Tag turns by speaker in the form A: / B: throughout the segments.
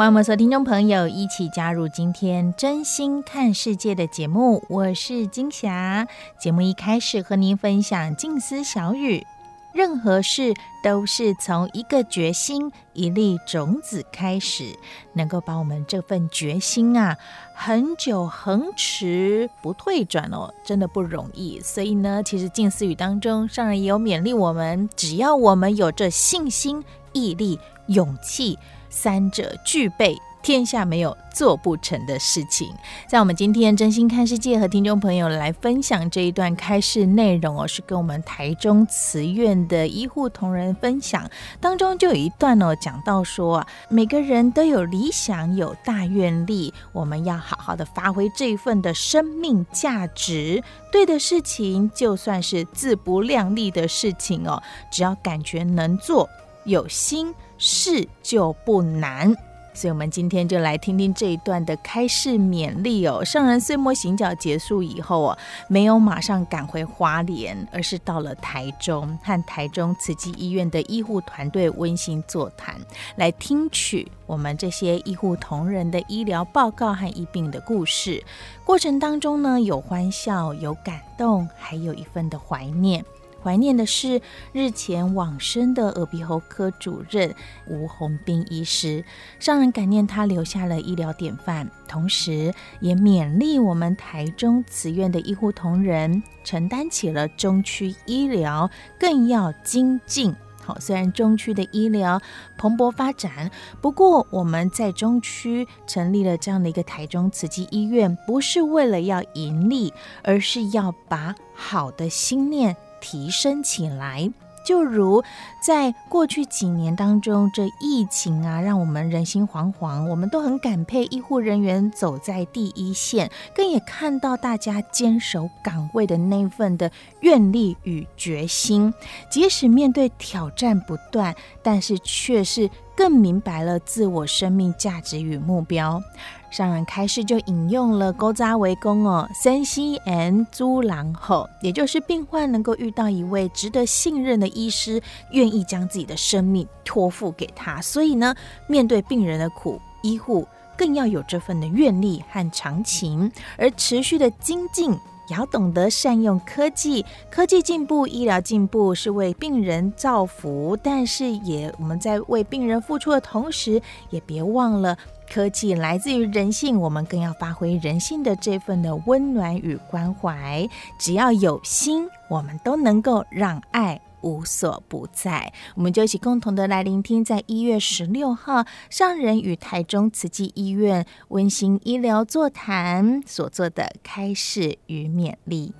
A: 欢迎我们所有听众朋友一起加入今天真心看世界的节目，我是金霞。节目一开始和您分享静思小语：任何事都是从一个决心、一粒种子开始，能够把我们这份决心啊，恒久恒持不退转哦，真的不容易。所以呢，其实静思语当中，上人也有勉励我们：只要我们有着信心、毅力、勇气。三者具备，天下没有做不成的事情。在我们今天真心看世界和听众朋友来分享这一段开示内容哦，是跟我们台中慈院的医护同仁分享当中，就有一段哦，讲到说啊，每个人都有理想，有大愿力，我们要好好的发挥这一份的生命价值。对的事情，就算是自不量力的事情哦，只要感觉能做，有心。事就不难，所以我们今天就来听听这一段的开示勉励哦。上人岁末行脚结束以后哦，没有马上赶回花莲，而是到了台中，和台中慈济医院的医护团队温馨座谈，来听取我们这些医护同仁的医疗报告和医病的故事。过程当中呢，有欢笑，有感动，还有一份的怀念。怀念的是日前往生的耳鼻喉科主任吴宏斌医师，让人感念他留下了医疗典范，同时也勉励我们台中慈院的医护同仁承担起了中区医疗更要精进。好，虽然中区的医疗蓬勃发展，不过我们在中区成立了这样的一个台中慈济医院，不是为了要盈利，而是要把好的心念。提升起来，就如在过去几年当中，这疫情啊，让我们人心惶惶，我们都很感佩医护人员走在第一线，更也看到大家坚守岗位的那份的愿力与决心，即使面对挑战不断，但是却是更明白了自我生命价值与目标。上人开示就引用了钩扎为弓哦，生死缘主人好，也就是病患能够遇到一位值得信任的医师，愿意将自己的生命托付给他。所以呢，面对病人的苦，医护更要有这份的愿力和长情，而持续的精进，要懂得善用科技。科技进步，医疗进步，是为病人造福，但是也我们在为病人付出的同时，也别忘了。科技来自于人性，我们更要发挥人性的这份的温暖与关怀。只要有心，我们都能够让爱无所不在。我们就一起共同的来聆听，在一月十六号上人与台中慈济医院温馨医疗座谈所做的开示与勉励。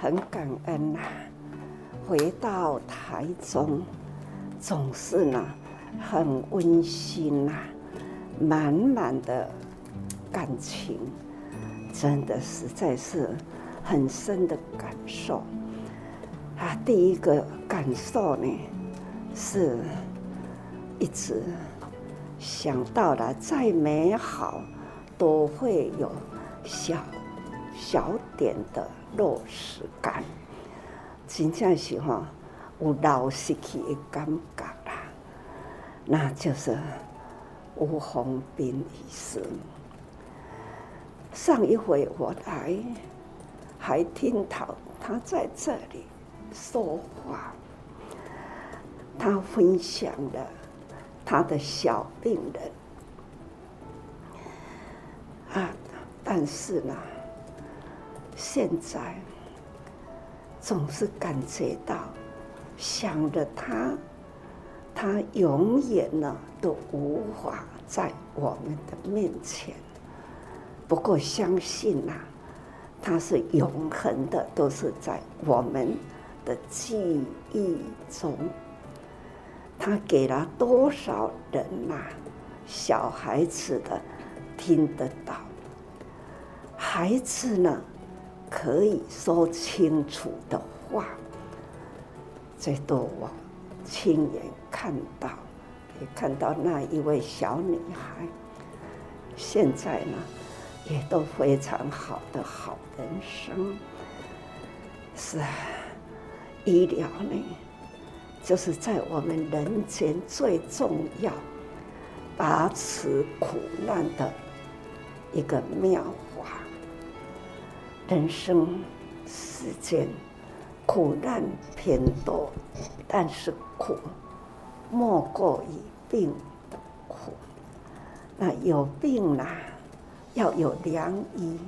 B: 很感恩呐、啊，回到台中，总是呢很温馨呐、满满的感情，真的实在是很深的感受。啊，第一个感受呢，是一直想到了再美好都会有小小点的。落实感，真正是哈有老失去的感觉啦，那就是吴宏斌医生。上一回我来，还听到他在这里说话，他分享了他的小病人啊，但是呢，现在总是感觉到想着他，他永远呢都无法在我们的面前。不过相信呐、啊，它是永恒的，都是在我们的记忆中。他给了多少人呐、小孩子的听得到，孩子呢可以说清楚的话，这都我亲眼看到，也看到那一位小女孩，现在呢。也都非常好的好人生，是啊，医疗呢，就是在我们人间最重要把持苦难的一个妙。人生世间苦难偏多，但是苦莫过于病的苦。那有病啦。要有良医，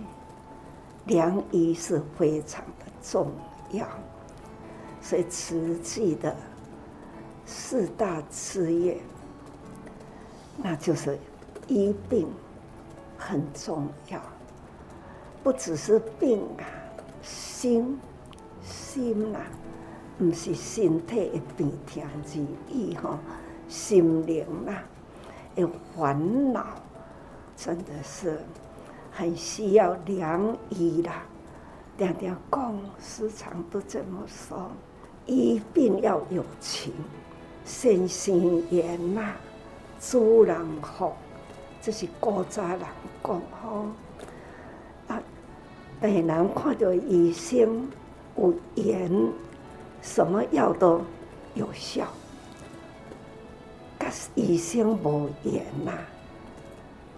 B: 良医是非常的重要。所以慈济的四大志业，那就是医病很重要。不只是病啊，心心啊，不是身体的病痛而已吼，心灵啊，有烦恼。真的是很需要良医啦，常常讲，时常都这么说，医病要有情，先生缘呐，助人福，这是古早人讲吼。啊，病人看到医生有缘，什么药都有效，可是医生无缘呐。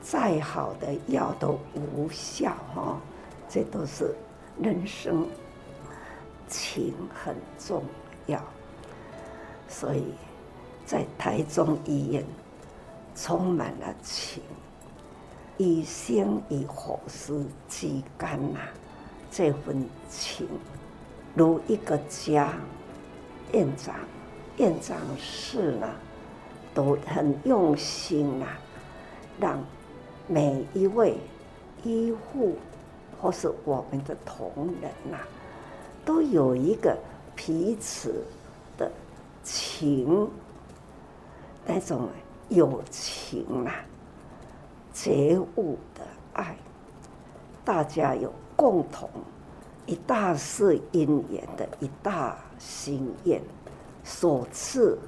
B: 再好的药都无效哈，这都是人生情很重要，所以在台中医院充满了情，医生与护士之间呐，这份情如一个家。院长、院长室呢都很用心呐，让。每一位医护或是我们的同仁呐，都有一个彼此的情，那种友情呐，觉悟的爱，大家有共同一大世因缘的一大心愿，所赐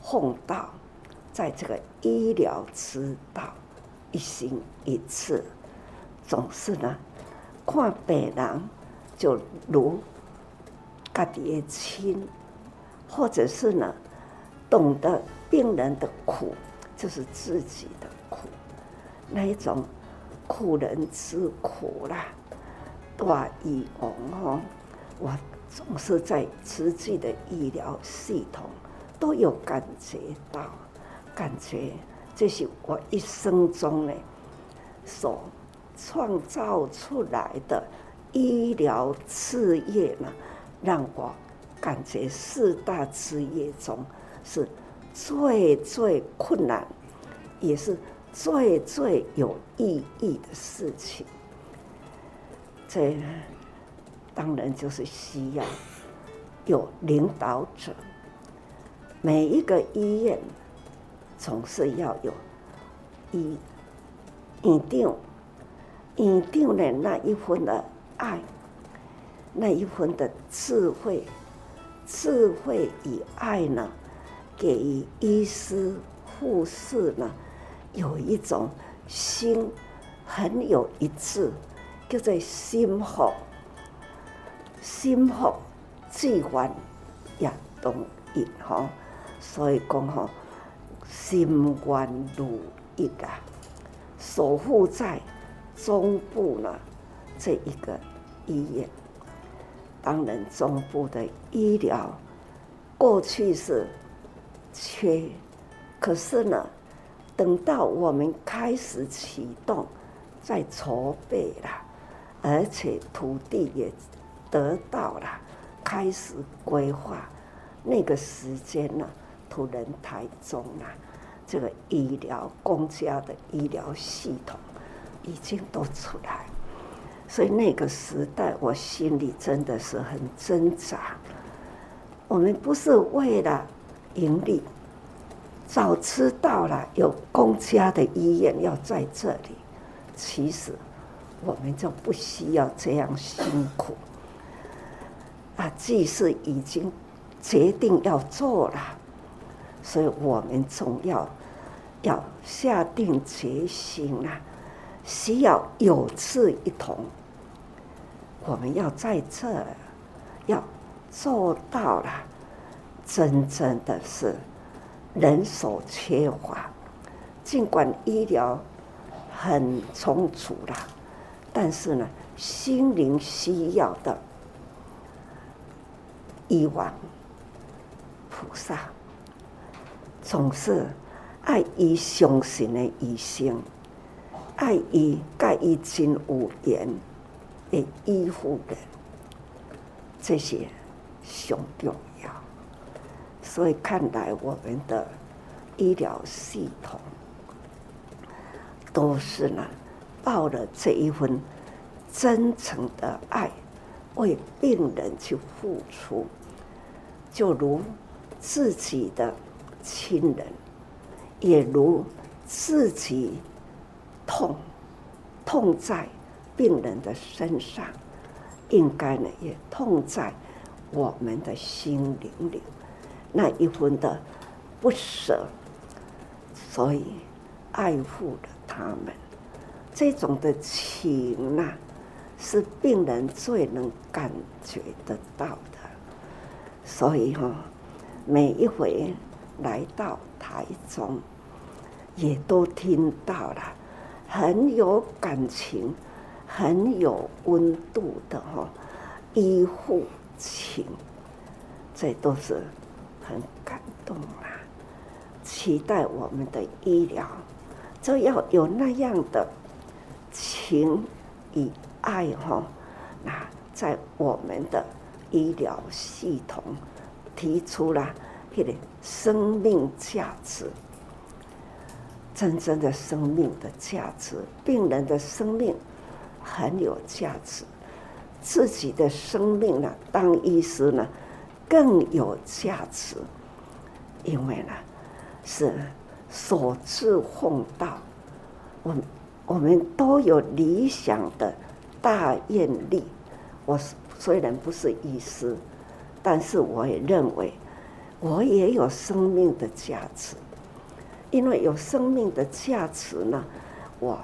B: 奉道，在这个医疗之道。一心一次，总是呢，看病人就如家己的亲，或者是呢，懂得病人的苦就是自己的，那一种苦人之苦啦，大医王哦，我总是在慈济的医疗系统都有感觉到，感觉。这是我一生中呢所创造出来的医疗事业呢，让我感觉四大职业中是最最困难，也是最最有意义的事情。这当然就是需要有领导者，每一个医院。总是要有以院长、院长的那一份的爱，那一份的智慧，智慧与爱呢，给予医师、护士呢，有一种心很有一致，叫做心合，心合志愿也同意哈，所以讲哈。心愿如一啊，守护在中部呢这一个医院。当然，中部的医疗过去是缺，可是呢，等到我们开始启动，在筹备了，而且土地也得到了，开始规划，那个时间呢，突然台中啊，这个医疗公家的医疗系统已经都出来。所以那个时代，我心里真的是很挣扎。我们不是为了盈利，早知道了有公家的医院要在这里，其实我们就不需要这样辛苦。啊，既是已经决定要做了，所以我们总要要下定决心啊，需要有志一同。我们要在这要做到了，真正的是人手缺乏，尽管医疗很充足了，但是呢，心灵需要的医王菩萨，总是爱伊相信的医生，爱伊盖伊真有缘。的医护人，这些上重要，所以看来我们的医疗系统都是呢，抱了这一份真诚的爱，为病人去付出，就如自己的亲人，也如自己痛痛在。病人的身上，应该呢也痛在我们的心灵里那一份的不舍，所以爱护了他们。这种的情呐，是病人最能感觉得到的。所以哈，每一回来到台中，也都听到了很有感情。很有温度的哈，医护情，这都是很感动啊！期待我们的医疗，就要有那样的情与爱哈。那在我们的医疗系统提出了这个生命价值，真正的生命的价值，病人的生命。很有价值，自己的生命呢，当医师呢，更有价值，因为呢，是所志奉道。我我们都有理想的大愿力。我虽然不是医师，但是我也认为，我也有生命的价值。因为有生命的价值呢，我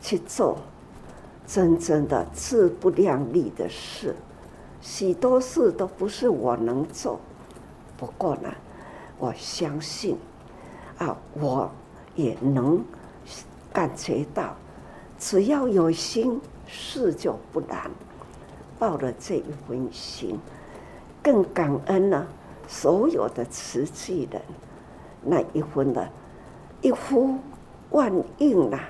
B: 去做。真正的自不量力的事，许多事都不是我能做。不过呢，我相信，啊，我也能感觉到，只要有心，事就不难。抱了这一份心，更感恩呢，所有的慈济人，那一份的，一呼万应啊。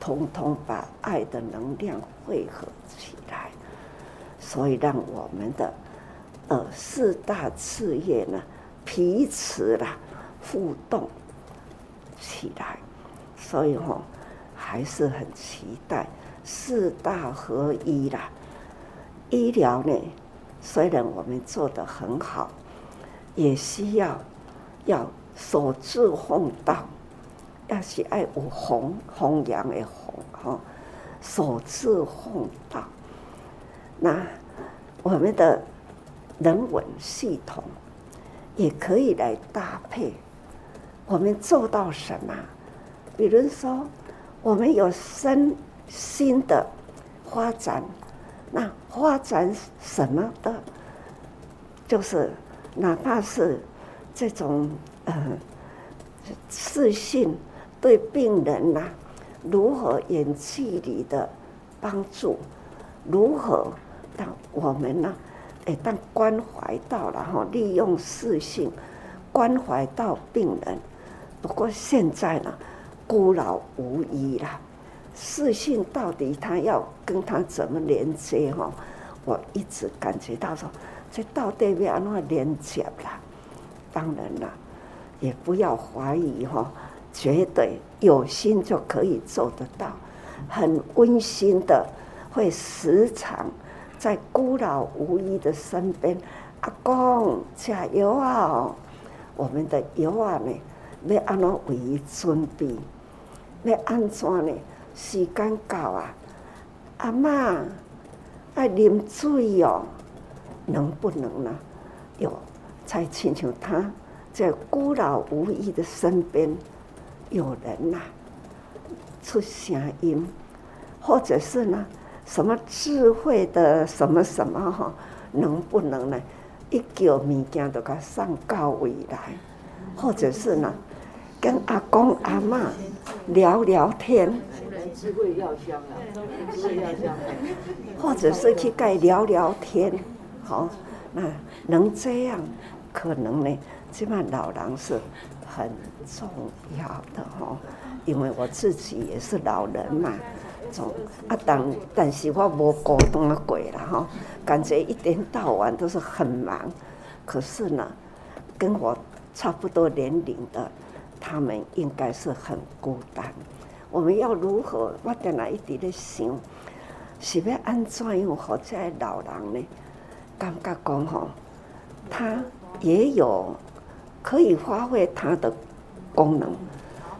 B: 通通把爱的能量汇合，所以让我们的呃四大事业呢彼此啦互动起来，所以哈、哦、还是很期待四大合一啦。医疗呢，虽然我们做得很好，也需要要守志奉道。要是爱我弘弘扬的弘哈，守志奉道。那我们的人文系统也可以来搭配。我们做到什么？比如说，我们有身心的发展，那发展什么的？就是哪怕是这种呃自信。对病人呐，如何远距离的帮助，如何但我们呢？哎，当关怀到了哈，利用视性关怀到病人。不过现在呢，孤老无依了。视性到底他要跟他怎么连接哈？我一直感觉到说，这到底要安怎连接啦？当然了，也不要怀疑哈，绝对有心就可以做得到，很温馨的，会时常在孤老无依的身边。阿公加油啊！我们的油啊呢，要安怎为伊准备？要安怎呢？时间到啊！阿嬷爱啉水哦，能不能呢？有在亲像他在孤老无依的身边，有人呐、出声音，或者是呢什么智慧的什么什么哈？能不能呢？一叫物件都给送到位来，或者是呢跟阿公阿嬷聊聊天。或者是去盖聊聊天，好，那能这样，可能呢，起码老人是很重要的哈，因为我自己也是老人嘛，总啊，但但是我无孤单过了哈，感觉一天到晚都是很忙，可是呢，跟我差不多年龄的，他们应该是很孤单。我们要如何？我在那一直在想，是要安怎样好这老人呢？感觉讲吼，他也有可以发挥他的功能，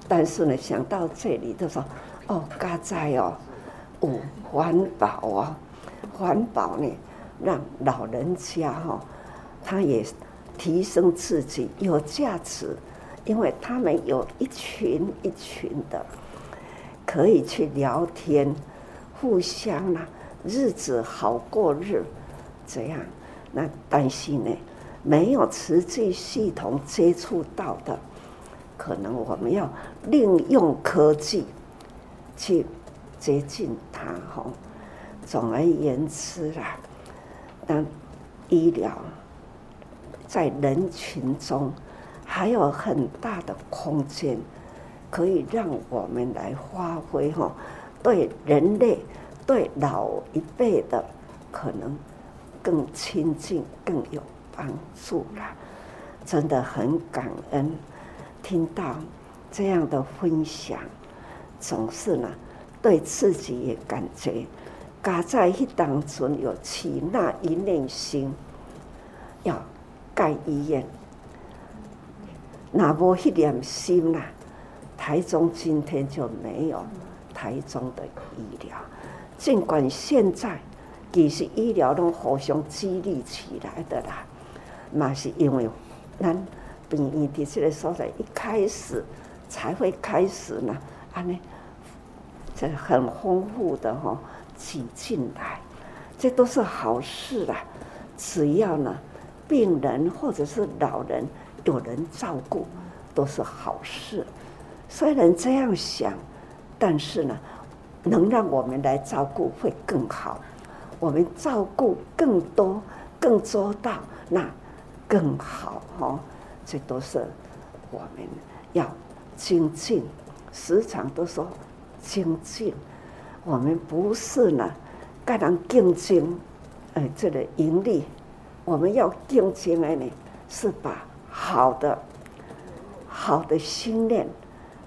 B: 但是呢，想到这里就说，哦，加在哦，有环保哦，环保呢，让老人家哈，他也提升自己有价值，因为他们有一群一群的。可以去聊天，互相呢，日子好过日，这样。那担心呢，没有实际系统接触到的，可能我们要另用科技去接近他。哈，总而言之啦，当医疗在人群中还有很大的空间。可以让我们来发挥哈，对人类、对老一辈的可能更亲近、更有帮助啦。真的很感恩，听到这样的分享，总是呢，对自己也感觉，加在一当中有起那一念心，要盖医院，那无一念心呐。台中今天就没有台中的医疗，尽管现在其实医疗都互相激励起来的啦，那是因为咱病院的这个所在一开始才会开始呢，呢，这很丰富的哈挤进来，这都是好事啦。只要呢病人或者是老人有人照顾，都是好事。虽然这样想，但是呢，能让我们来照顾会更好。我们照顾更多、更周到，那更好哈。这都是我们要精进，时常都说精进。我们不是呢，跟人竞争，哎，这个盈利。我们要竞争的呢，是把好的、好的心念。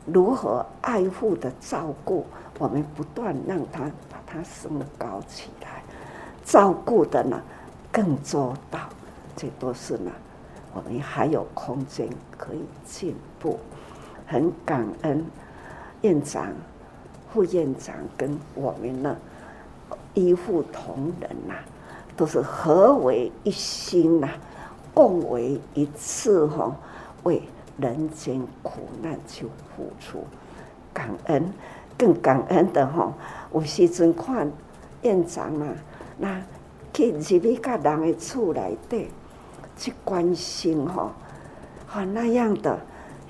B: 如何爱护的照顾，我们不断让他把他升高起来，照顾的呢更周到，这都是呢，我们还有空间可以进步。很感恩院长、副院长跟我们呢医护同仁呐，都是合为一心呐，共为一次哈，为。人间苦难去付出，感恩，更感恩的吼。有时阵看院长啊，那去入去甲人的厝内底去关心吼，好那样的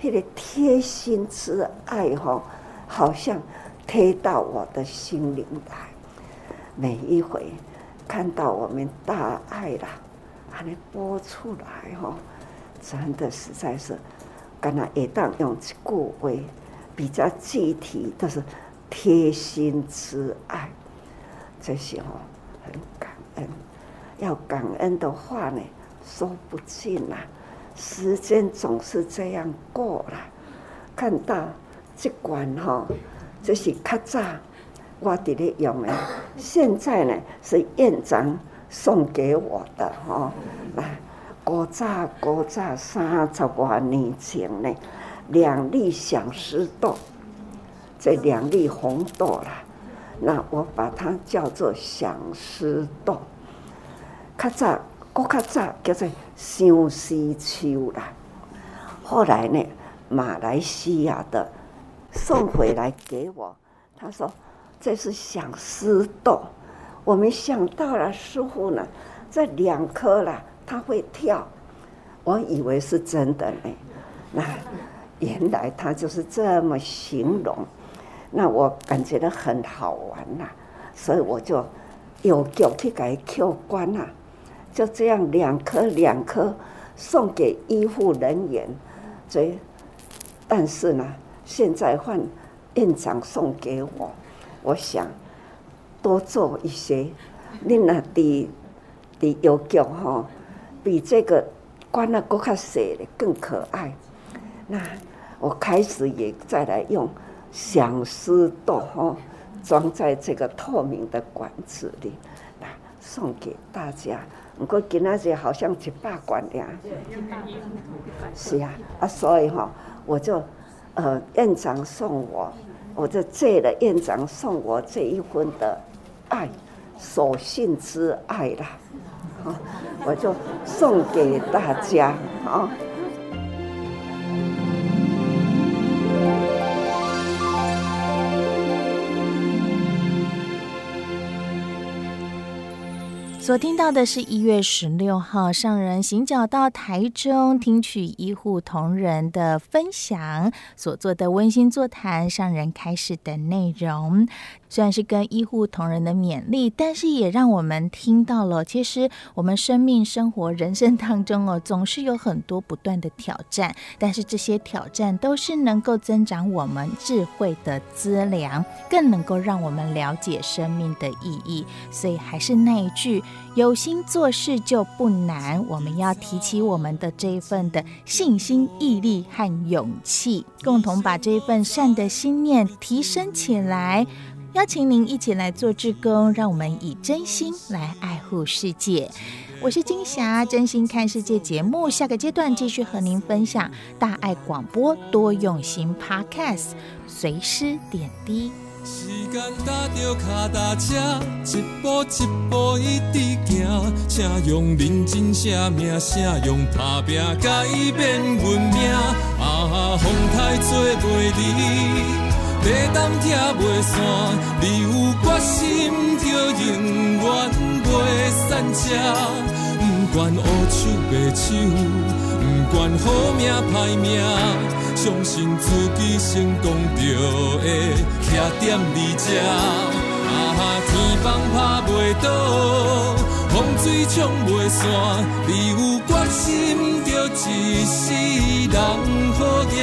B: 那个贴心之爱哈，好像贴到我的心灵来。每一回看到我们大爱啦，把你播出来哈，真的实在是，刚才一旦用一句话比较具体，都是贴心之爱。这些哦，很感恩。要感恩的话呢，说不尽啦。时间总是这样过了，看到这罐哈，这是较早我伫咧用的，现在呢是院长送给我的哈。来，古早古早三十多年前呢，两粒相思豆，这两粒红豆啦，那我把它叫做相思豆。较早，我较早叫做。相思秋啦，后来呢，马来西亚的送回来给我，他说这是相思豆，我没想到了师傅呢，这两颗啦，他会跳，我以为是真的呢，那原来他就是这么形容，那我感觉得很好玩呐，所以我就有脚去给扣关呐。就这样两颗两颗送给医护人员，所以但是呢，现在换院长送给我，我想多做一些。你那的的邮局哈，比这个关了更卡细的更可爱。那我开始也再来用响狮豆哈，装在这个透明的管子里，那送给大家。不过今仔日好像一百罐呀，是啊，啊，所以哈，我就呃，院长送我，我就借了院长送我这一份的爱，守信之爱啦，好，我就送给大家啊。
A: 所听到的是一月十六号上人行脚到台中听取医护同仁的分享所做的温馨座谈，上人开示的内容。虽然是跟医护同仁的勉励，但是也让我们听到了，其实我们生命、生活、人生当中哦，总是有很多不断的挑战，但是这些挑战都是能够增长我们智慧的资粮，更能够让我们了解生命的意义。所以还是那一句，有心做事就不难。我们要提起我们的这一份的信心、毅力和勇气，共同把这一份善的心念提升起来。邀请您一起来做志工，让我们以真心来爱护世界。我是金霞，真心看世界节目，下个阶段继续和您分享大爱广播多用心 Podcast，随师点滴。时间踏着脚踏车，一步一步一直行，请用认真写名，请用打拼改变运命。啊，风台吹袂离。马担拆袂散，你有决心就永远袂散车。不管乌手白手，管好命歹命，相信自己成功就会徛在你这。啊哈，天崩拍袂倒，风水冲袂散，你有决心就一世人好行。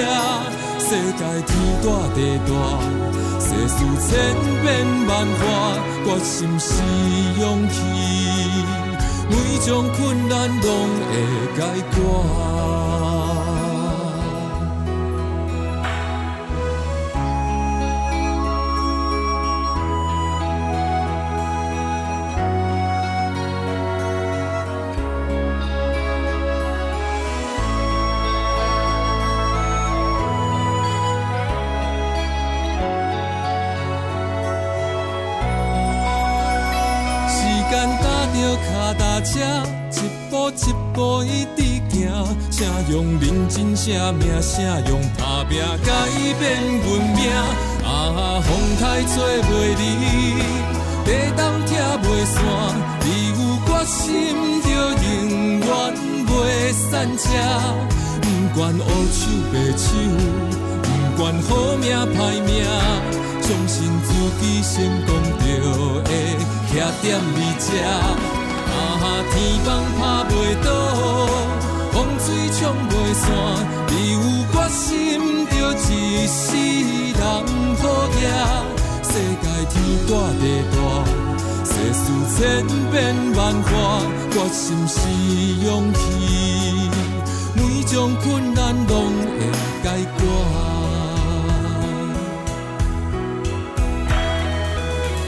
A: 世界天大地大，世事千变万化，决心是勇气，每种困难拢会解决。一步一步一直行，请用认真写名，请用打拼改变运命。啊，风台吹袂离，地动拆袂散，你有决心就永远袂散车。
C: 管乌手白手，不管好命歹命，相信自己成功就会徛踮你这。天崩拍袂倒，风水冲袂散，你有决心就一世人好行。世界天大地大，世事千变万化，决心是勇气。每种困难拢会解决，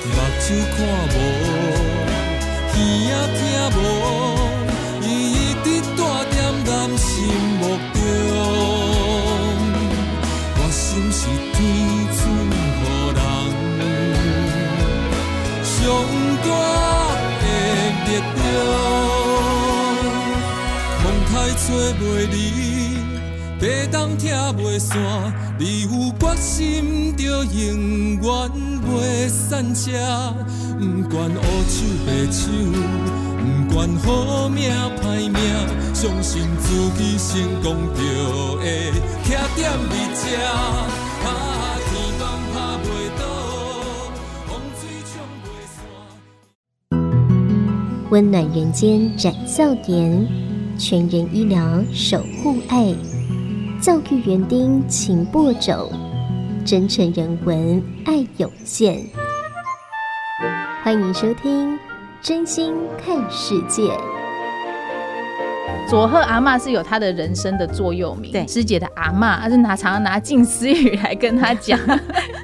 C: 目睭看无，听无，伊一直住在咱心目中。我心是天赐予人，上大的力量。风吹袂离，地动拆袂散，你有决心就永远袂散车。不管乌手白手，不管好命歹命，相信自己成功就会徛在你这。啊，天崩拍袂倒，风水冲袂散。
D: 温暖人间展笑颜。全人医疗守护爱，教育园丁勤播种，真诚人文爱涌现。欢迎收听《真心看世界》。
A: 佐贺阿嬷是有她的人生的座右铭，对，师姐的阿嬷，她是拿常常拿近思语来跟她讲。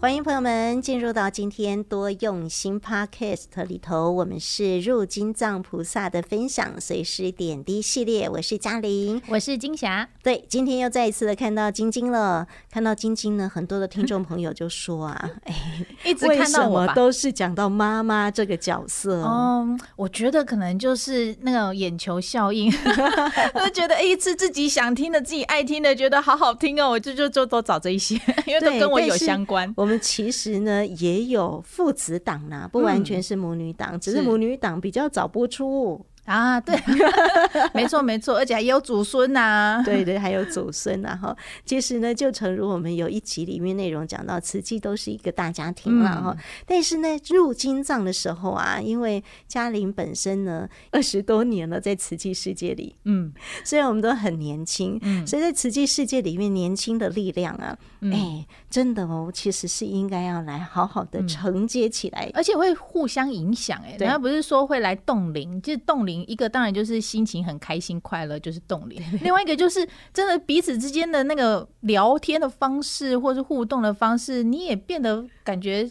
E: 欢迎朋友们进入到今天多用心 Podcast 里头，我们是入金藏菩萨的分享随时点滴系列，我是嘉玲，
A: 我是金霞。
E: 对，今天又再一次的看到晶晶了，看到晶晶呢，很多的听众朋友就说啊，哎，
A: 一直看到我
E: 都是讲到妈妈这个角色。
A: 嗯，我觉得可能就是那个眼球效应，都觉得哎，是自己想听的、自己爱听的，觉得好好听哦，我就就就都找这一些，因为都跟我有相关。
E: 我们其实呢也有父子档呐，不完全是母女档，嗯、只是母女档比较早播出。
A: 啊，对，没错没错，而且还有祖孙呐、啊，
E: 对对，还有祖孙呐哈。其实呢，就诚如我们有一集里面内容讲到，慈济都是一个大家庭了哈。嗯、但是呢，入金藏的时候啊，因为嘉玲本身呢二十多年了在慈济世界里，嗯，虽然我们都很年轻，嗯，所以在慈济世界里面，年轻的力量啊，哎、嗯，真的哦，其实是应该要来好好的承接起来，
A: 而且会互相影响。哎，人家不是说会来冻龄，就是冻龄。一个当然就是心情很开心快乐，就是冻龄；另外一个就是真的彼此之间的那个聊天的方式，或是互动的方式，你也变得感觉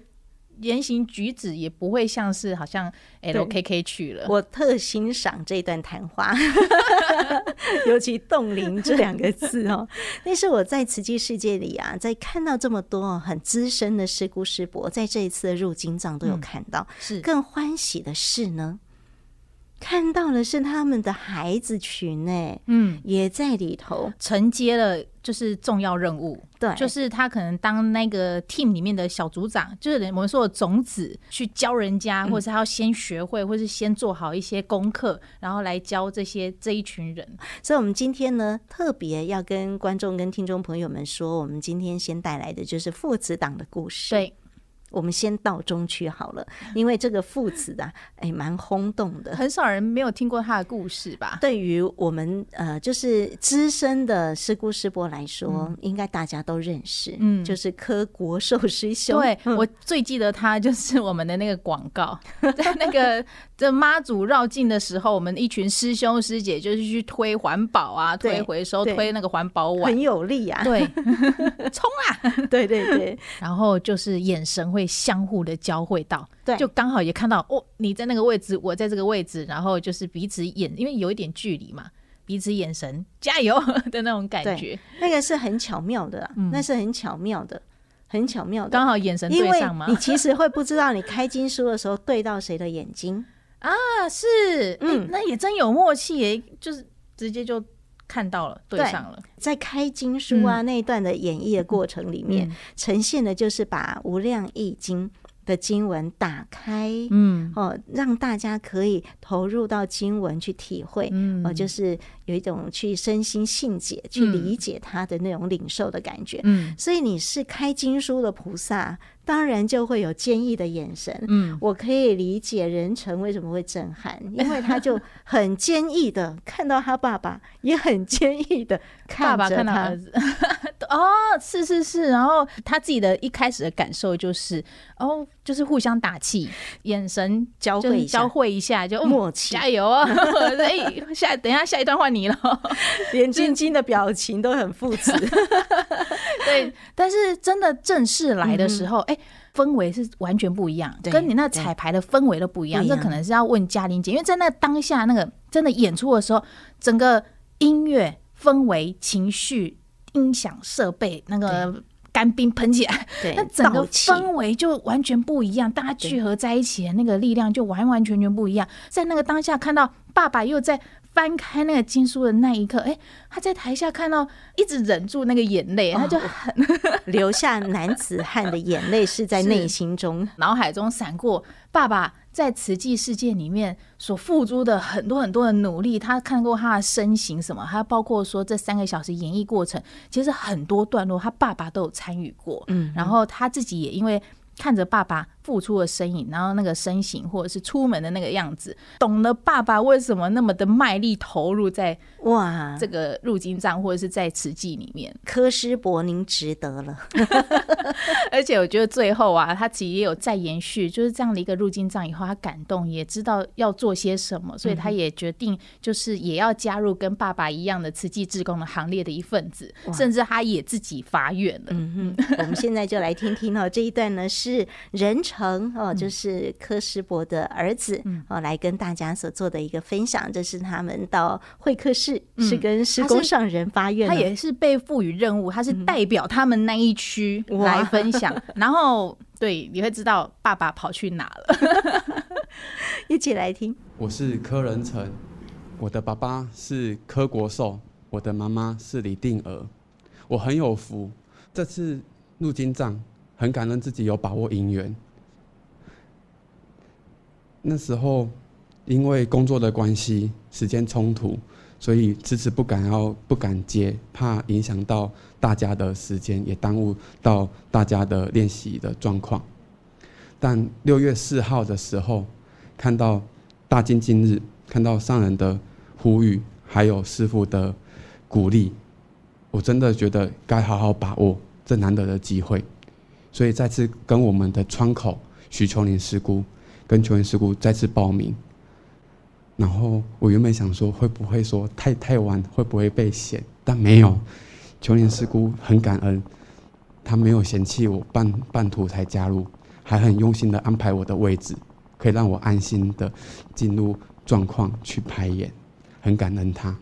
A: 言行举止也不会像是好像 LKK 去了。
E: 我特欣赏这段谈话，尤其“冻龄”这两个字哦。但是我在慈济世界里啊，在看到这么多很资深的师姑师伯，在这一次的入金藏都有看到，是更欢喜的是呢。看到的是他们的孩子群呢，嗯，也在里头
A: 承接了，就是重要任务。对，就是他可能当那个 team 里面的小组长，就是我们说的种子，去教人家，或者是他要先学会，或是先做好一些功课，然后来教这些这一群人。
E: 所以，我们今天呢，特别要跟观众、跟听众朋友们说，我们今天先带来的就是父子党的故事。
A: 对。
E: 我们先到中区好了，因为这个父子啊，哎，蛮轰动的，
A: 很少人没有听过他的故事吧？
E: 对于我们呃，就是资深的师姑师伯来说，嗯、应该大家都认识。嗯，就是柯国寿师兄。
A: 对，我最记得他就是我们的那个广告，在那个这妈祖绕境的时候，我们一群师兄师姐就是去推环保啊，推回收，推那个环保碗，
E: 很有力啊。
A: 对，冲啊！
E: 对对对，
A: 然后就是眼神。会相互的交汇到，对，就刚好也看到哦，你在那个位置，我在这个位置，然后就是彼此眼，因为有一点距离嘛，彼此眼神加油 的那种感觉，
E: 那个是很巧妙的，嗯、那是很巧妙的，很巧妙的，
A: 刚好眼神对上吗。
E: 你其实会不知道，你开经书的时候对到谁的眼睛
A: 啊？是，嗯、欸，那也真有默契耶，就是直接就。看到了，对上了。
E: 在开经书啊那一段的演绎的过程里面，嗯、呈现的就是把《无量易经》的经文打开，嗯，哦，让大家可以投入到经文去体会，嗯，哦，就是有一种去身心信解、去理解它的那种领受的感觉，嗯，所以你是开经书的菩萨。当然就会有坚毅的眼神。嗯，我可以理解人成为什么会震撼，因为他就很坚毅的看到他爸爸，也很坚毅的看着他。儿子。
A: 哦，是是是。然后他自己的一开始的感受就是，哦，就是互相打气，眼神交汇交汇一下，就默契，加油啊！哎，下等一下下一段换你了，
E: 连晶晶的表情都很副词。
A: 对，但是真的正式来的时候，哎、嗯。氛围是完全不一样，跟你那彩排的氛围都不一样。这可能是要问嘉玲姐，因为在那当下那个真的演出的时候，整个音乐氛围、情绪、音响设备，那个干冰喷起来，那整个氛围就完全不一样。大家聚合在一起的那个力量就完完全全不一样。在那个当下看到爸爸又在。翻开那个经书的那一刻，哎、欸，他在台下看到，一直忍住那个眼泪，他就很
E: 流下男子汉的眼泪，是在 内心中、
A: 脑海中闪过爸爸在慈济世界里面所付出的很多很多的努力。他看过他的身形什么，还包括说这三个小时演绎过程，其实很多段落他爸爸都有参与过。嗯，然后他自己也因为看着爸爸。付出的身影，然后那个身形，或者是出门的那个样子，懂了爸爸为什么那么的卖力投入在哇这个入金账或者是在慈济里面。
E: 柯师伯，您值得了。
A: 而且我觉得最后啊，他其实也有在延续，就是这样的一个入金账以后，他感动，也知道要做些什么，所以他也决定就是也要加入跟爸爸一样的慈济志工的行列的一份子，甚至他也自己发愿了。
E: 嗯哼，我们现在就来听听哦，这一段呢是人成。成哦，就是柯师伯的儿子哦，来跟大家所做的一个分享。这是他们到会客室，是跟施工上人发愿，
A: 他也是被赋予任务，他是代表他们那一区来分享。然后，对，你会知道爸爸跑去哪了。
E: 一起来听。
F: 我是柯仁成，我的爸爸是柯国寿，我的妈妈是李定娥。我很有福，这次入金藏，很感恩自己有把握姻缘。那时候，因为工作的关系，时间冲突，所以迟迟不敢要不敢接，怕影响到大家的时间，也耽误到大家的练习的状况。但六月四号的时候，看到大经今日，看到上人的呼吁，还有师父的鼓励，我真的觉得该好好把握这难得的机会，所以再次跟我们的窗口许秋玲师姑。跟球林师姑再次报名，然后我原本想说会不会说太太晚会不会被嫌，但没有，球林师姑很感恩，她没有嫌弃我半半途才加入，还很用心的安排我的位置，可以让我安心的进入状况去排演，很感恩她。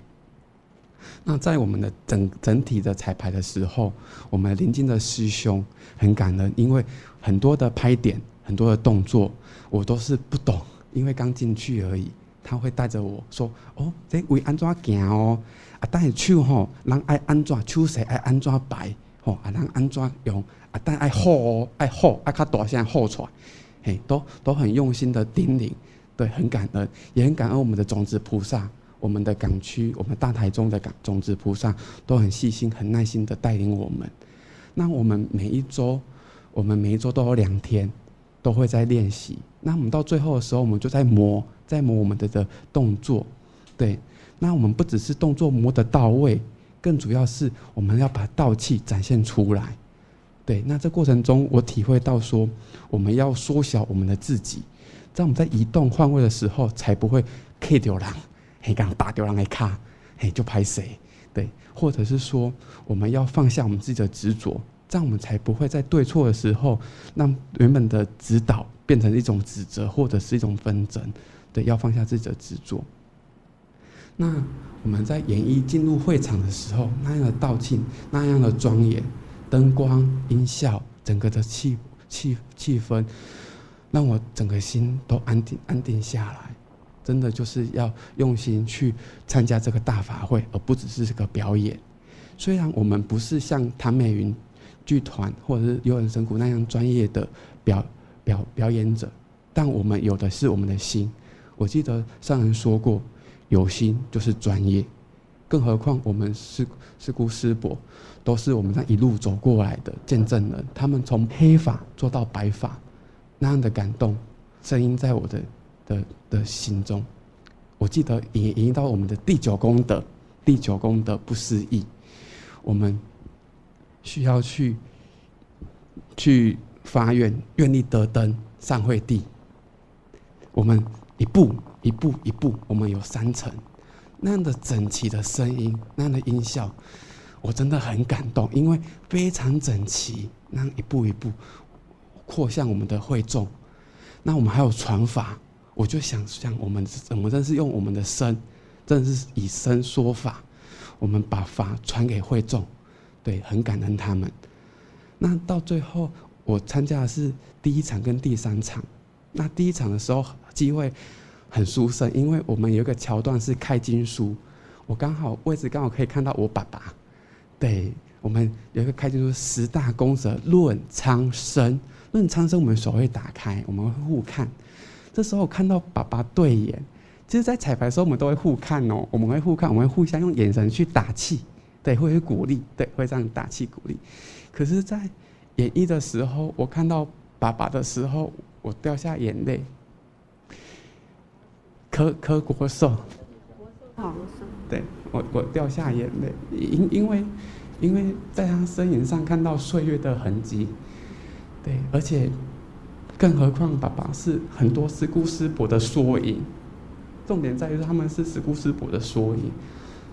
F: 那在我们的整整体的彩排的时候，我们临近的师兄很感恩，因为很多的拍点。很多的动作我都是不懂，因为刚进去而已。他会带着我说：“哦，这位安怎行哦？啊，但是手吼，人爱安怎手势爱安怎摆吼？啊，人安怎用？啊，但爱吼哦，爱吼，爱较大声吼出来。嘿，都都很用心的叮咛，对，很感恩，也很感恩我们的种子菩萨，我们的港区，我们大台中的港种子菩萨都很细心、很耐心的带领我们。那我们每一周，我们每一周都有两天。都会在练习，那我们到最后的时候，我们就在磨，在磨我们的的动作，对。那我们不只是动作磨得到位，更主要是我们要把道气展现出来，对。那这过程中，我体会到说，我们要缩小我们的自己，在我们在移动换位的时候，才不会 K 掉人，嘿，刚打掉人来卡，嘿，就拍谁，对。或者是说，我们要放下我们自己的执着。这样我们才不会在对错的时候，让原本的指导变成一种指责或者是一种纷争。对，要放下自己的执着。那我们在演绎进入会场的时候，那样的道庆，那样的庄严，灯光、音效，整个的气气气氛，让我整个心都安定安定下来。真的就是要用心去参加这个大法会，而不只是这个表演。虽然我们不是像谭美云。剧团或者是优人神鼓那样专业的表表表演者，但我们有的是我们的心。我记得上人说过，有心就是专业，更何况我们师师姑师伯都是我们这一路走过来的见证人，他们从黑发做到白发，那样的感动，声音在我的的的心中。我记得也引到我们的第九功德，第九功德不思议，我们需要去去发愿，愿力得登上会地。我们一步一步一步，我们有三层，那样的整齐的声音，那样的音效，我真的很感动，因为非常整齐，那样一步一步扩向我们的会众。那我们还有传法。我就想像我们，怎么真是用我们的声，真的是以声说法，我们把法传给会众，对，很感恩他们。那到最后，我参加的是第一场跟第三场。那第一场的时候，机会很殊胜，因为我们有一个桥段是开经书，我刚好位置刚好可以看到我爸爸。对，我们有一个开经书十大功德论苍生，论苍生，我们手会打开，我们会互看。这时候看到爸爸对眼，其实，在彩排的时候我们都会互看哦，我们会互看，我们会互相用眼神去打气，对，会鼓励，对，会这样打气鼓励。可是，在演绎的时候，我看到爸爸的时候，我掉下眼泪。柯柯国寿，好，对我我掉下眼泪，因因为因为在他身影上看到岁月的痕迹，对，而且。更何况，爸爸是很多师姑师伯的缩影。重点在于他们是师姑师伯的缩影。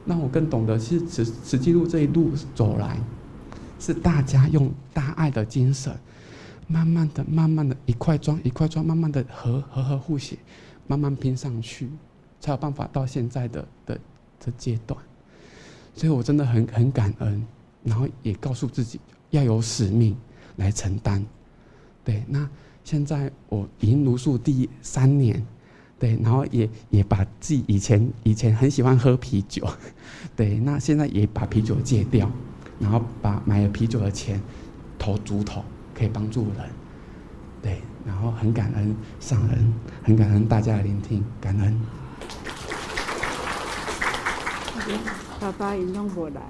F: 那我更懂得，其实慈慈济路这一路走来，是大家用大爱的精神，慢慢的、慢慢的一块砖一块砖，慢慢的和和和互写，慢慢拼上去，才有办法到现在的的的阶段。所以我真的很很感恩，然后也告诉自己要有使命来承担。对，那。现在我已经茹素第三年，对，然后也也把自己以前以前很喜欢喝啤酒，对，那现在也把啤酒戒掉，然后把买了啤酒的钱投竹筒，可以帮助人，对，然后很感恩上人，很感恩大家的聆听，感恩。
B: 爸爸也弄过来。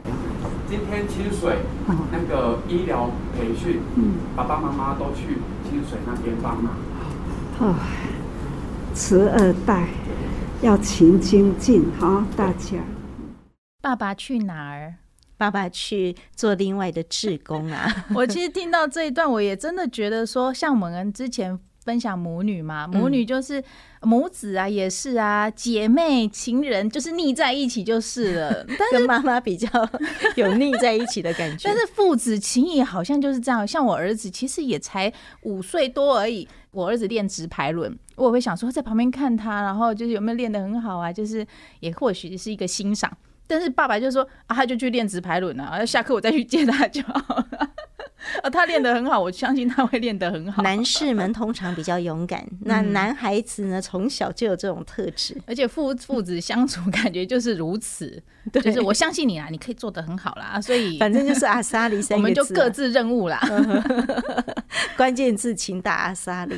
F: 今天清水那个医疗培训，嗯，爸爸妈妈都去清水那边帮忙。
B: 哦，慈二代要勤精进哈，大家。
A: 爸爸去哪儿？
E: 爸爸去做另外的志工啊。
A: 我其实听到这一段，我也真的觉得说，像我们之前。分享母女嘛，母女就是母子啊，也是啊，姐妹情人就是腻在一起就是了。但是
E: 跟妈妈比较有腻在一起的感觉。
A: 但是父子情谊好像就是这样。像我儿子其实也才五岁多而已，我儿子练直排轮，我会想说在旁边看他，然后就是有没有练得很好啊，就是也或许是一个欣赏。但是爸爸就说啊，他就去练直排轮了，啊下课我再去接他就好了。啊，他练得很好，我相信他会练得很好。
E: 男士们通常比较勇敢，那 男孩子呢，从小就有这种特质，
A: 而且父父子相处感觉就是如此。对，就是我相信你啦，你可以做得很好啦，所以
E: 反正就是阿萨里，
A: 我们就各自任务啦。
E: 关键字请打阿萨里。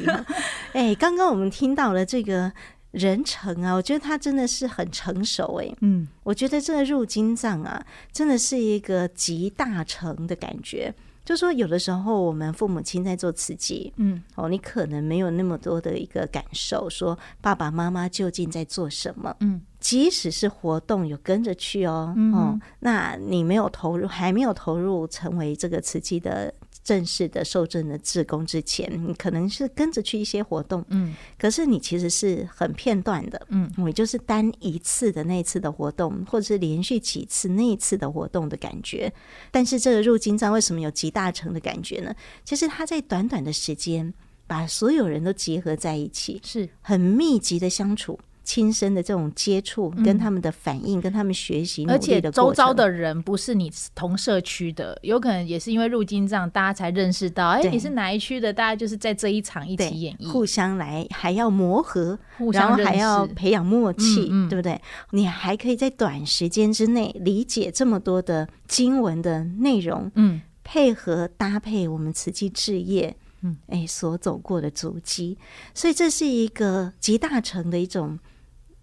E: 哎，刚刚我们听到了这个人成啊，我觉得他真的是很成熟哎。嗯，我觉得这个入金藏啊，真的是一个集大成的感觉。就说有的时候我们父母亲在做慈济，嗯，哦，你可能没有那么多的一个感受，说爸爸妈妈究竟在做什么，嗯，即使是活动有跟着去哦，嗯、哦，那你没有投入，还没有投入成为这个慈济的。正式的受证的志工之前，你可能是跟着去一些活动，嗯，可是你其实是很片段的，嗯，也就是单一次的那一次的活动，或者是连续几次那一次的活动的感觉。但是这个入金章为什么有集大成的感觉呢？其实他在短短的时间把所有人都结合在一起，是很密集的相处。亲身的这种接触，跟他们的反应，嗯、跟他们学习，
A: 而且周遭的人不是你同社区的，有可能也是因为入经藏，大家才认识到，哎、欸，你是哪一区的？大家就是在这一场一起演绎，
E: 互相来还要磨合，然后还要培养默契，对不对？你还可以在短时间之内理解这么多的经文的内容，嗯，配合搭配我们慈济置业。嗯，哎，所走过的足迹，所以这是一个集大成的一种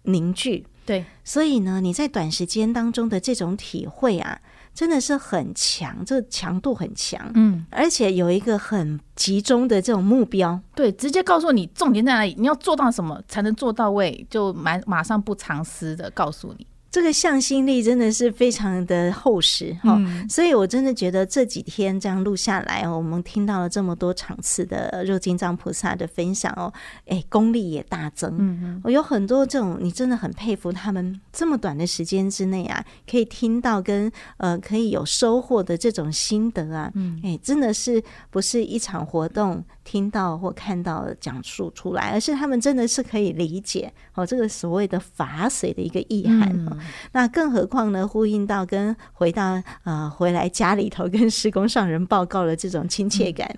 E: 凝聚。
A: 对，
E: 所以呢，你在短时间当中的这种体会啊，真的是很强，这强度很强，
A: 嗯，
E: 而且有一个很集中的这种目标，
A: 对，直接告诉你重点在哪里，你要做到什么才能做到位，就马马上不藏私的告诉你。
E: 这个向心力真的是非常的厚实哈，嗯、所以我真的觉得这几天这样录下来，我们听到了这么多场次的肉金藏菩萨的分享哦，哎，功力也大增。嗯，我有很多这种，你真的很佩服他们这么短的时间之内啊，可以听到跟呃可以有收获的这种心得啊，嗯，哎，真的是不是一场活动听到或看到讲述出来，而是他们真的是可以理解哦，这个所谓的法水的一个意涵。嗯那更何况呢？呼应到跟回到呃回来家里头跟师公上人报告的这种亲切感，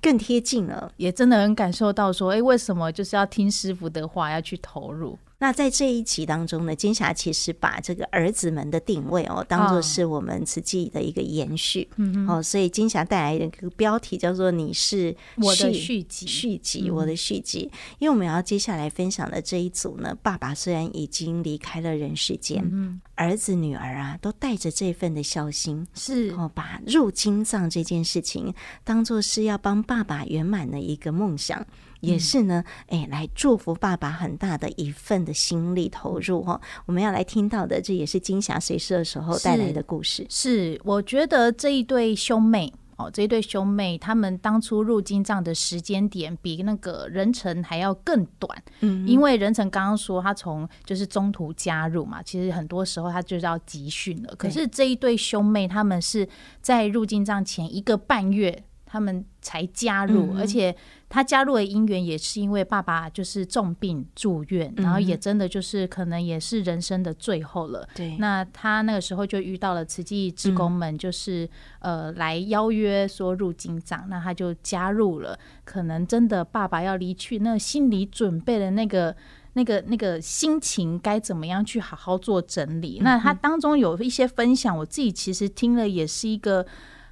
E: 更贴近了，
A: 也真的很感受到说，哎，为什么就是要听师傅的话，要去投入？
E: 那在这一集当中呢，金霞其实把这个儿子们的定位哦，当做是我们慈济的一个延续，哦，哦，所以金霞带来一个标题叫做“你是
A: 我的续集”，
E: 续集，我的续集。嗯、因为我们要接下来分享的这一组呢，爸爸虽然已经离开了人世间，嗯、儿子女儿啊，都带着这份的孝心，
A: 是
E: 哦，把入金藏这件事情当做是要帮爸爸圆满的一个梦想。也是呢，哎，来祝福爸爸很大的一份的心力投入哦。我们要来听到的，这也是金霞随时的时候带来的故事。
A: 是，是，我觉得这一对兄妹哦，这一对兄妹，他们当初入金藏的时间点比那个人成还要更短。嗯，因为人成刚刚说他从就是中途加入嘛，其实很多时候他就是要集训了。可是这一对兄妹，他们是在入金藏前一个半月。他们才加入，嗯、而且他加入的因缘也是因为爸爸就是重病住院，嗯、然后也真的就是可能也是人生的最后了。
E: 对，
A: 那他那个时候就遇到了慈济职工们，就是、嗯、呃来邀约说入金藏，那他就加入了。可能真的爸爸要离去，那心理准备的那个那个那个心情该怎么样去好好做整理？嗯、那他当中有一些分享，我自己其实听了也是一个。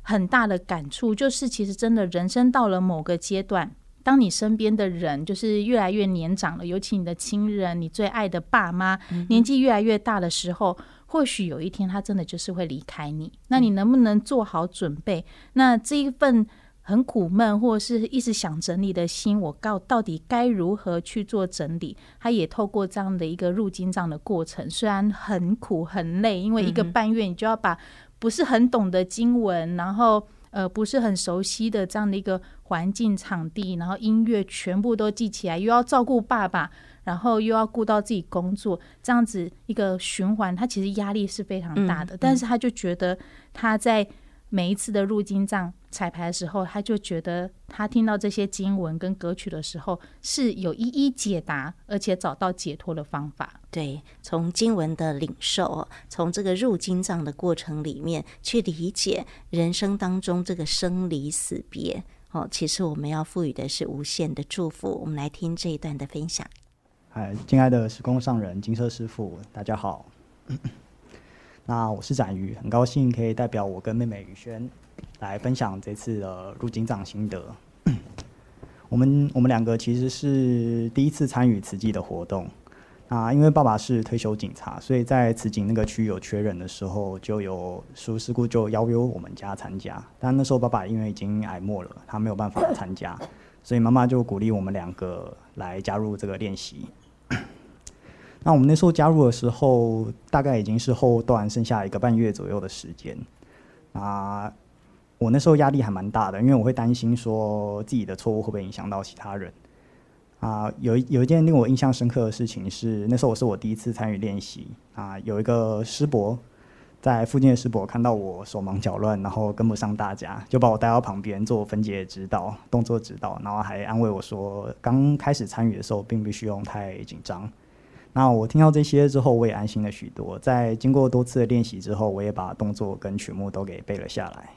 A: 很大的感触就是，其实真的人生到了某个阶段，当你身边的人就是越来越年长了，尤其你的亲人、你最爱的爸妈，年纪越来越大的时候，或许有一天他真的就是会离开你。那你能不能做好准备？那这一份很苦闷或者是一直想整理的心，我告到底该如何去做整理？他也透过这样的一个入金藏的过程，虽然很苦很累，因为一个半月你就要把。不是很懂得经文，然后呃不是很熟悉的这样的一个环境场地，然后音乐全部都记起来，又要照顾爸爸，然后又要顾到自己工作，这样子一个循环，他其实压力是非常大的。但是他就觉得他在。每一次的入金藏彩排的时候，他就觉得他听到这些经文跟歌曲的时候，是有一一解答，而且找到解脱的方法。
E: 对，从经文的领受，从这个入金藏的过程里面去理解人生当中这个生离死别。哦，其实我们要赋予的是无限的祝福。我们来听这一段的分享。
G: 嗨，敬爱的时空上人、金色师傅，大家好。那我是展瑜，很高兴可以代表我跟妹妹雨轩来分享这次的入金藏心得。我们我们两个其实是第一次参与慈济的活动。那因为爸爸是退休警察，所以在慈济那个区有缺人的时候，就有叔师姑就邀约我们家参加。但那时候爸爸因为已经癌末了，他没有办法 参加，所以妈妈就鼓励我们两个来加入这个练习。那我们那时候加入的时候，大概已经是后段剩下一个半月左右的时间。啊，我那时候压力还蛮大的，因为我会担心说自己的错误会不会影响到其他人。啊，有一有一件令我印象深刻的事情是，那时候我是我第一次参与练习。啊，有一个师伯在附近的师伯看到我手忙脚乱，然后跟不上大家，就把我带到旁边做分解指导、动作指导，然后还安慰我说，刚开始参与的时候并不需要太紧张。那我听到这些之后，我也安心了许多。在经过多次的练习之后，我也把动作跟曲目都给背了下来。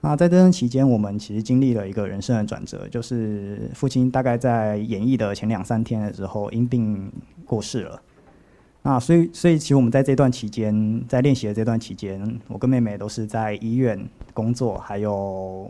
G: 那在这段期间，我们其实经历了一个人生的转折，就是父亲大概在演绎的前两三天的时候因病过世了。那所以，所以其实我们在这段期间，在练习的这段期间，我跟妹妹都是在医院工作，还有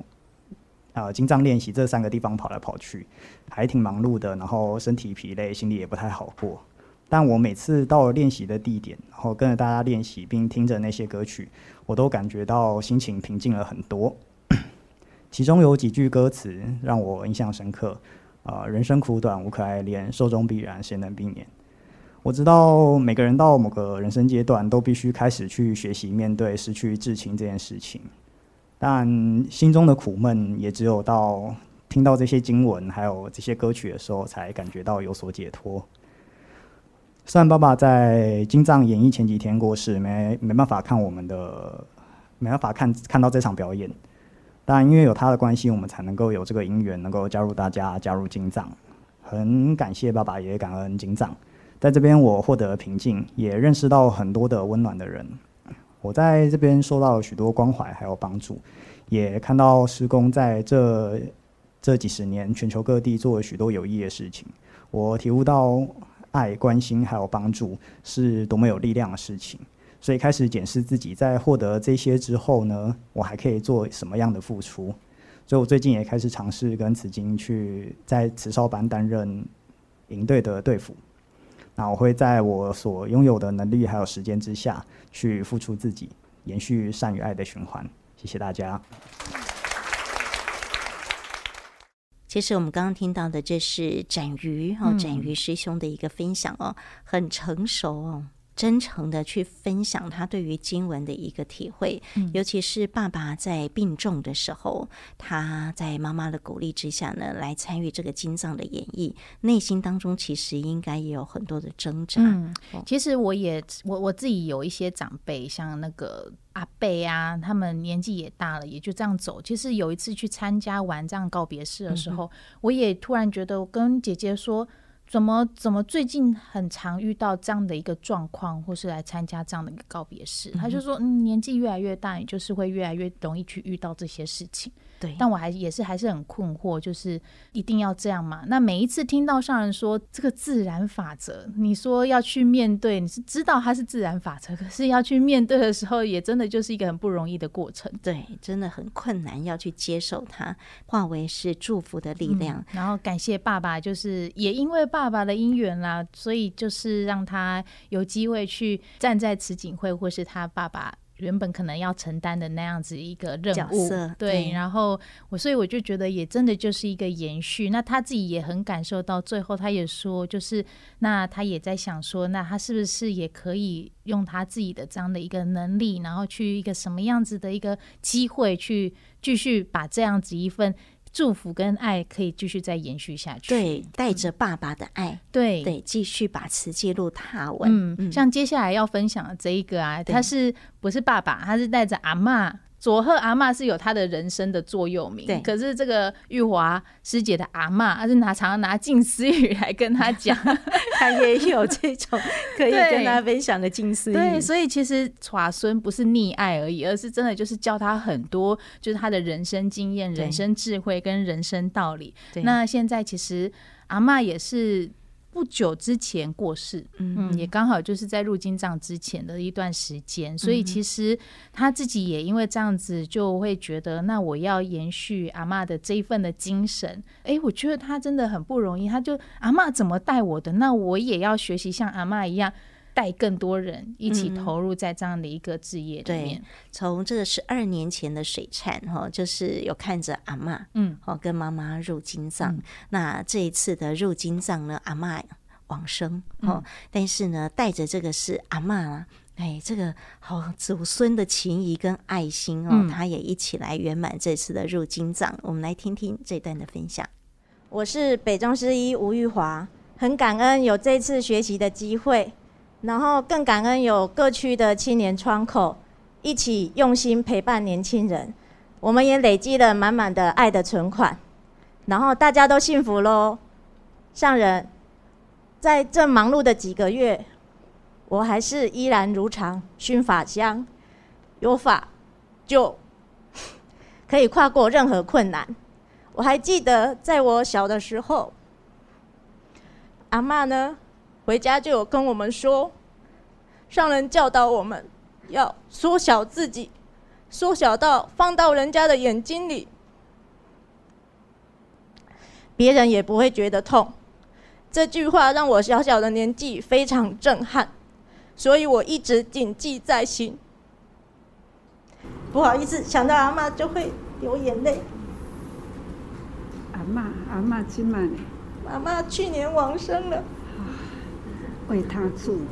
G: 呃经藏练习这三个地方跑来跑去，还挺忙碌的，然后身体疲累，心里也不太好过。但我每次到了练习的地点，然后跟着大家练习，并听着那些歌曲，我都感觉到心情平静了很多。其中有几句歌词让我印象深刻，啊、人生苦短，无可爱恋，寿终必然，谁能避免？我知道每个人到某个人生阶段都必须开始去学习面对失去至亲这件事情，但心中的苦闷也只有到听到这些经文还有这些歌曲的时候，才感觉到有所解脱。虽然爸爸在金藏演艺前几天过世，没没办法看我们的，没办法看看到这场表演。但因为有他的关系，我们才能够有这个因缘，能够加入大家，加入金藏。很感谢爸爸，也感恩金藏。在这边，我获得平静，也认识到很多的温暖的人。我在这边受到了许多关怀，还有帮助，也看到师公在这这几十年全球各地做了许多有益的事情。我体悟到爱、关心还有帮助是多么有力量的事情。所以开始检视自己，在获得这些之后呢，我还可以做什么样的付出？所以我最近也开始尝试跟慈金去在慈少班担任营队的队辅。那我会在我所拥有的能力还有时间之下去付出自己，延续善与爱的循环。谢谢大家。
E: 其实我们刚刚听到的，这是展瑜哦，展瑜师兄的一个分享哦，很成熟哦。真诚的去分享他对于经文的一个体会，嗯、尤其是爸爸在病重的时候，他在妈妈的鼓励之下呢，来参与这个经藏的演绎，内心当中其实应该也有很多的挣扎。
A: 嗯，其实我也我我自己有一些长辈，像那个阿贝啊，他们年纪也大了，也就这样走。其实有一次去参加完这样告别式的时候，嗯、我也突然觉得，我跟姐姐说。怎么怎么最近很常遇到这样的一个状况，或是来参加这样的一个告别式？他就说，嗯，年纪越来越大，你就是会越来越容易去遇到这些事情。对，但我还也是还是很困惑，就是一定要这样嘛？那每一次听到上人说这个自然法则，你说要去面对，你是知道它是自然法则，可是要去面对的时候，也真的就是一个很不容易的过程。
E: 对，真的很困难，要去接受它，化为是祝福的力量。嗯，
A: 然后感谢爸爸，就是也因为爸爸爸的姻缘啦，所以就是让他有机会去站在慈景会，或是他爸爸。原本可能要承担的那样子一个任务，对，对，然后我所以我就觉得也真的就是一个延续。那他自己也很感受到，最后他也说，就是那他也在想说，那他是不是也可以用他自己的这样的一个能力，然后去一个什么样子的一个机会，去继续把这样子一份。祝福跟爱可以继续再延续下去。
E: 对，带着爸爸的爱，
A: 对
E: 对，继续把持记录踏稳。
A: 嗯，嗯，像接下来要分享的这一个啊，他是不是爸爸？他是带着阿嬷。佐贺阿嬷是有她的人生的座右铭，对。可是这个玉华师姐的阿嬷，她是拿常常拿近思语来跟她讲，
E: 她也有这种可以跟她分享的近思语。
A: 对，所以其实耍孙不是溺爱而已，而是真的就是教他很多，就是他的人生经验、人生智慧跟人生道理。那现在其实阿嬷也是。不久之前过世，嗯，也刚好就是在入金藏之前的一段时间，所以其实他自己也因为这样子，就会觉得，那我要延续阿妈的这一份的精神。哎，我觉得他真的很不容易，他就阿妈怎么带我的，那我也要学习像阿妈一样。带更多人一起投入在这样的一个置业里面。
E: 从这个十二年前的水产哈，就是有看着阿嬷，嗯，哦，跟妈妈入金藏。嗯、那这一次的入金藏呢，阿嬷往生，哦，嗯、但是呢，带着这个是阿嬷啊，哎，这个好祖孙的情谊跟爱心哦，嗯、他也一起来圆满这次的入金藏。我们来听听这段的分享。
H: 我是北中师一吴玉华，很感恩有这次学习的机会。然后更感恩有各区的青年窗口一起用心陪伴年轻人，我们也累积了满满的爱的存款，然后大家都幸福喽。上人，在这忙碌的几个月，我还是依然如常熏法香，有法就可以跨过任何困难。我还记得在我小的时候，阿嬷呢，回家就有跟我们说，上人教导我们要缩小自己，缩小到放到人家的眼睛里，别人也不会觉得痛。这句话让我小小的年纪非常震撼，所以我一直谨记在心。不好意思，想到阿妈就会流眼泪。
B: 阿嬷，阿嬷今晚，
H: 阿嬷去年往生了。
B: 为他祝福。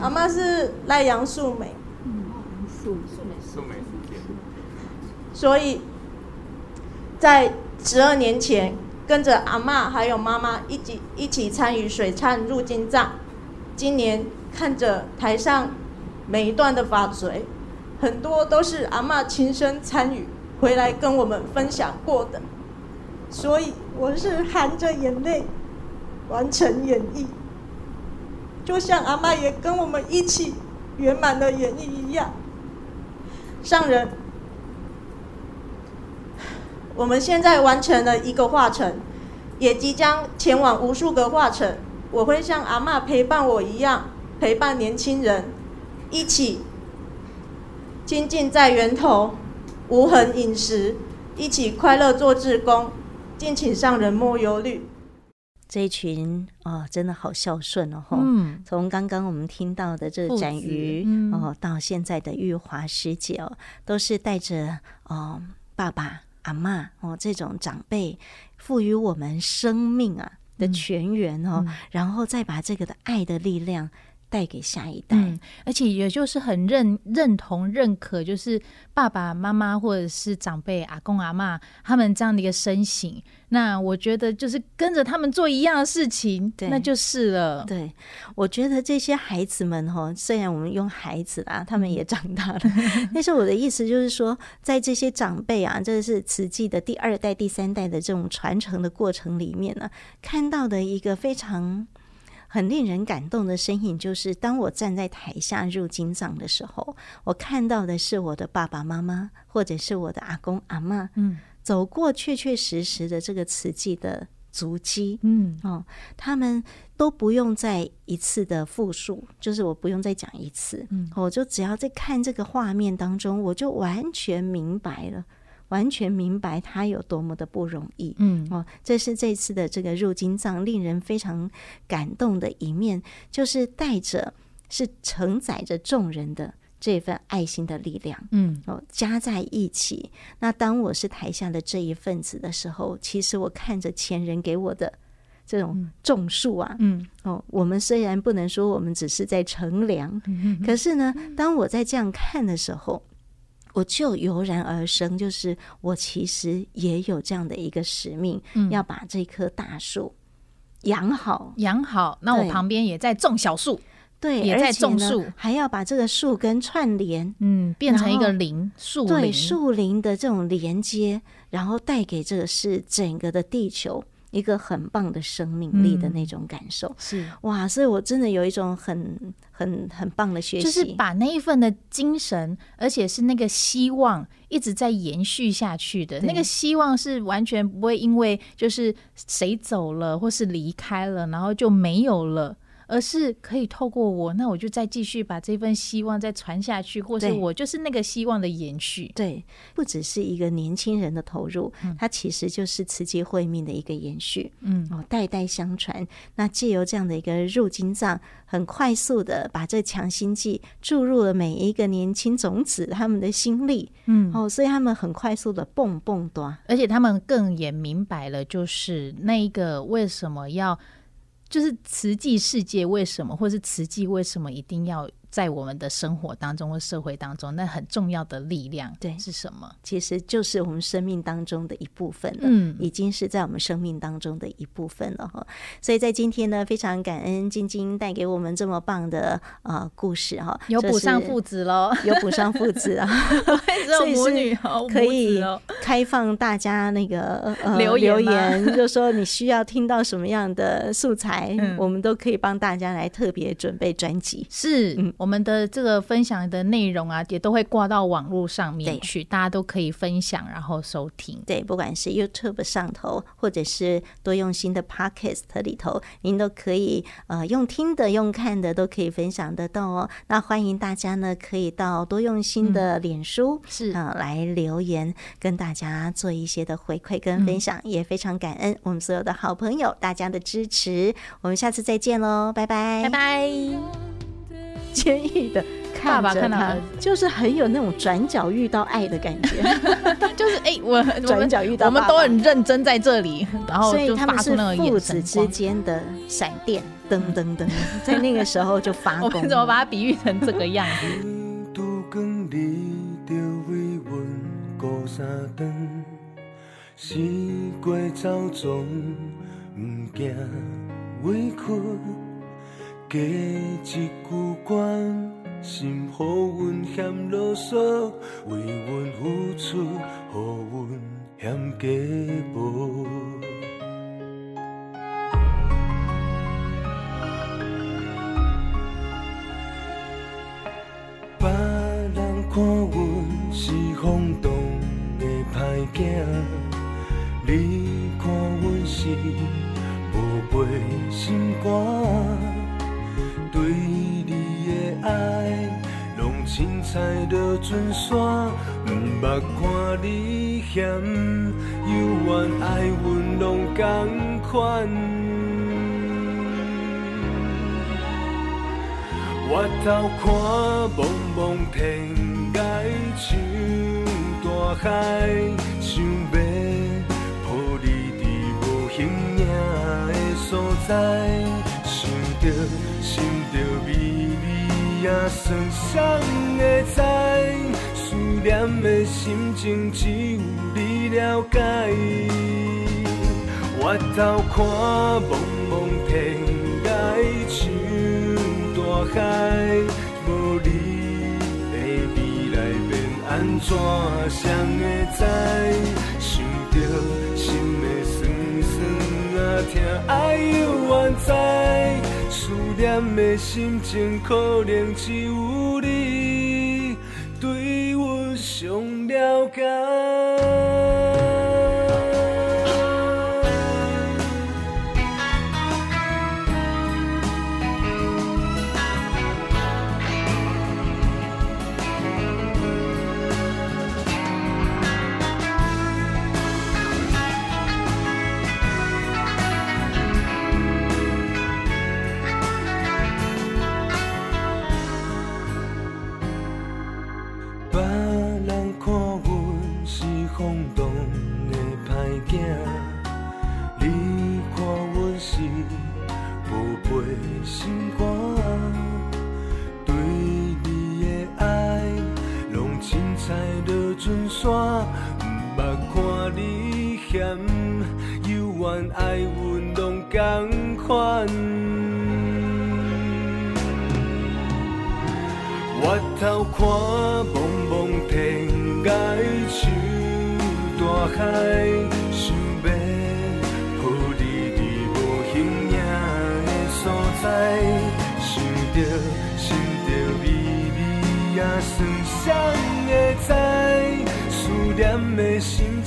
H: 阿嬷是赖杨素梅。
B: 嗯，素素梅素梅。
H: 所以，在十二年前，跟着阿嬷还有妈妈一起一起参与水忏入金藏。今年看着台上每一段的法随，很多都是阿嬷亲身参与回来跟我们分享过的，所以我是含着眼泪完成演绎，就像阿嬷也跟我们一起圆满的演绎一样。上人。我们现在完成了一个化程，也即将前往无数个化程。我会像阿嬷陪伴我一样，陪伴年轻人，一起精进在源头，无痕饮食，一起快乐做志工。敬请上人莫忧虑。
E: 这一群哦，真的好孝顺哦！
A: 嗯，
E: 从刚刚我们听到的这个展鱼、嗯、哦，到现在的玉华师姐哦，都是带着哦爸爸。阿妈哦，这种长辈赋予我们生命啊的泉源哦，嗯、然后再把这个的爱的力量带给下一代，
A: 嗯、而且也就是很认认同认可，就是爸爸妈妈或者是长辈阿公阿妈他们这样的一个身形。那我觉得就是跟着他们做一样的事情，对，那就是了。
E: 对，我觉得这些孩子们哈，虽然我们用孩子啊，他们也长大了。但是我的意思就是说，在这些长辈啊，这是慈济的第二代、第三代的这种传承的过程里面呢，看到的一个非常很令人感动的身影，就是当我站在台下入金藏的时候，我看到的是我的爸爸妈妈，或者是我的阿公阿嬷，嗯。走过确确实实的这个瓷器的足迹，嗯哦，他们都不用再一次的复述，就是我不用再讲一次，嗯，我就只要在看这个画面当中，我就完全明白了，完全明白他有多么的不容易，嗯。哦，这是这次的这个入金藏令人非常感动的一面，就是带着是承载着众人的。这份爱心的力量，嗯，哦，加在一起。那当我是台下的这一份子的时候，其实我看着前人给我的这种种树啊，嗯，哦，我们虽然不能说我们只是在乘凉，嗯，可是呢，当我在这样看的时候，我就油然而生，就是我其实也有这样的一个使命，嗯，要把这棵大树养好，
A: 养好。那我旁边也在种小树。
E: 对，
A: 也在种树，
E: 还要把这个树根串联，
A: 嗯，变成一个林树林，
E: 对树林的这种连接，然后带给这个是整个的地球一个很棒的生命力的那种感受。嗯、是哇，所以我真的有一种很很很棒的学习，
A: 就是把那一份的精神，而且是那个希望一直在延续下去的。那个希望是完全不会因为就是谁走了或是离开了，然后就没有了。而是可以透过我，那我就再继续把这份希望再传下去，或是我就是那个希望的延续。
E: 对，不只是一个年轻人的投入，嗯、它其实就是慈济会命的一个延续。嗯，哦，代代相传。那借由这样的一个入金藏，很快速的把这强心剂注入了每一个年轻种子他们的心力。嗯，哦，所以他们很快速的蹦蹦多，
A: 而且他们更也明白了，就是那一个为什么要。就是慈济世界为什么，或是慈济为什么一定要在我们的生活当中或社会当中，那很重要的力量，对，是什么？
E: 其实就是我们生命当中的一部分了，嗯，已经是在我们生命当中的一部分了哈。所以在今天呢，非常感恩晶晶带给我们这么棒的呃故事哈，
A: 有补上父子喽，
E: 有补上父子啊，
A: 所以母女
E: 可以 开放大家那个呃留言，留言就说你需要听到什么样的素材，嗯、我们都可以帮大家来特别准备专辑。
A: 是，嗯。我们的这个分享的内容啊，也都会挂到网络上面去，大家都可以分享，然后收听。
E: 对，不管是 YouTube 上头，或者是多用心的 Podcast 里头，您都可以呃用听的、用看的都可以分享得到哦。那欢迎大家呢，可以到多用心的脸书、嗯、是啊、呃、来留言，跟大家做一些的回馈跟分享，嗯、也非常感恩我们所有的好朋友大家的支持。我们下次再见喽，拜拜，
A: 拜拜。
E: 坚毅的看着他，就是很有那种转角遇到爱的感觉，
A: 就是哎、欸，我
E: 转角遇到
A: 爸爸，我们都很认真在这里，然后
E: 所以他们是父子之间的闪电，噔噔噔，在那个时候就发光。
A: 我们怎么把它比喻成这个样子？
C: 加一句关心，予阮嫌啰嗦，为阮付出，予阮嫌假无。别人看阮是放荡的歹囝，你看阮是无赔心肝。对你的爱，拢凊彩落阵线，毋捌看你嫌，犹原爱阮拢同款。我头看茫茫天涯像大海，想要抱你伫无形影的所在，想着。心微啊酸酸的知，思念的心情只有你了解。我头看茫茫天涯像大海，无你的未来变安怎，谁会知？想着心的酸酸啊痛，爱犹原在。思念的心情，可能只有你对我最了解。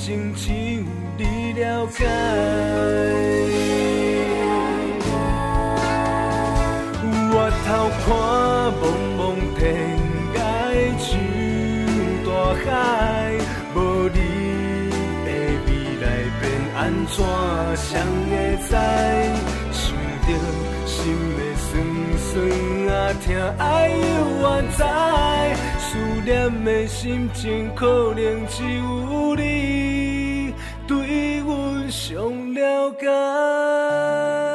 I: 情只你了解，我头看茫茫天涯像大海，无你的未来变安怎，谁会知？想到心会酸酸
C: 啊，疼爱犹原在，思念的心情可能只有你。就了解